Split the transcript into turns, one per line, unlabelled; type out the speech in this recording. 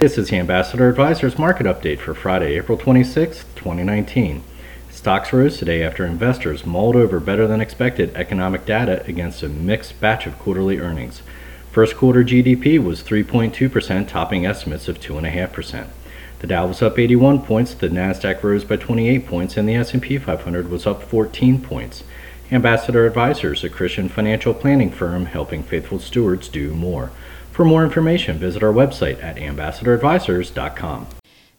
This is the Ambassador Advisors Market Update for Friday, April 26, 2019. Stocks rose today after investors mulled over better than expected economic data against a mixed batch of quarterly earnings. First quarter GDP was 3.2%, topping estimates of 2.5%. The Dow was up 81 points, the Nasdaq rose by 28 points, and the S&P 500 was up 14 points. Ambassador Advisors, a Christian financial planning firm helping faithful stewards do more. For more information, visit our website at ambassadoradvisors.com.